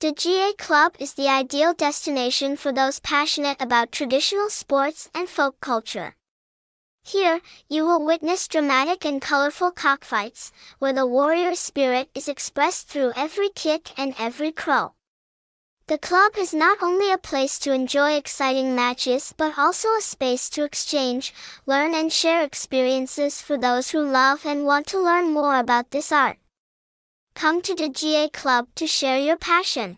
Đá Gà Club is the ideal destination for those passionate about traditional sports and folk culture. Here, you will witness dramatic and colorful cockfights, where the warrior spirit is expressed through every kick and every crow. The club is not only a place to enjoy exciting matches but also a space to exchange, learn and share experiences for those who love and want to learn more about this art. Come to Đá Gà Club to share your passion.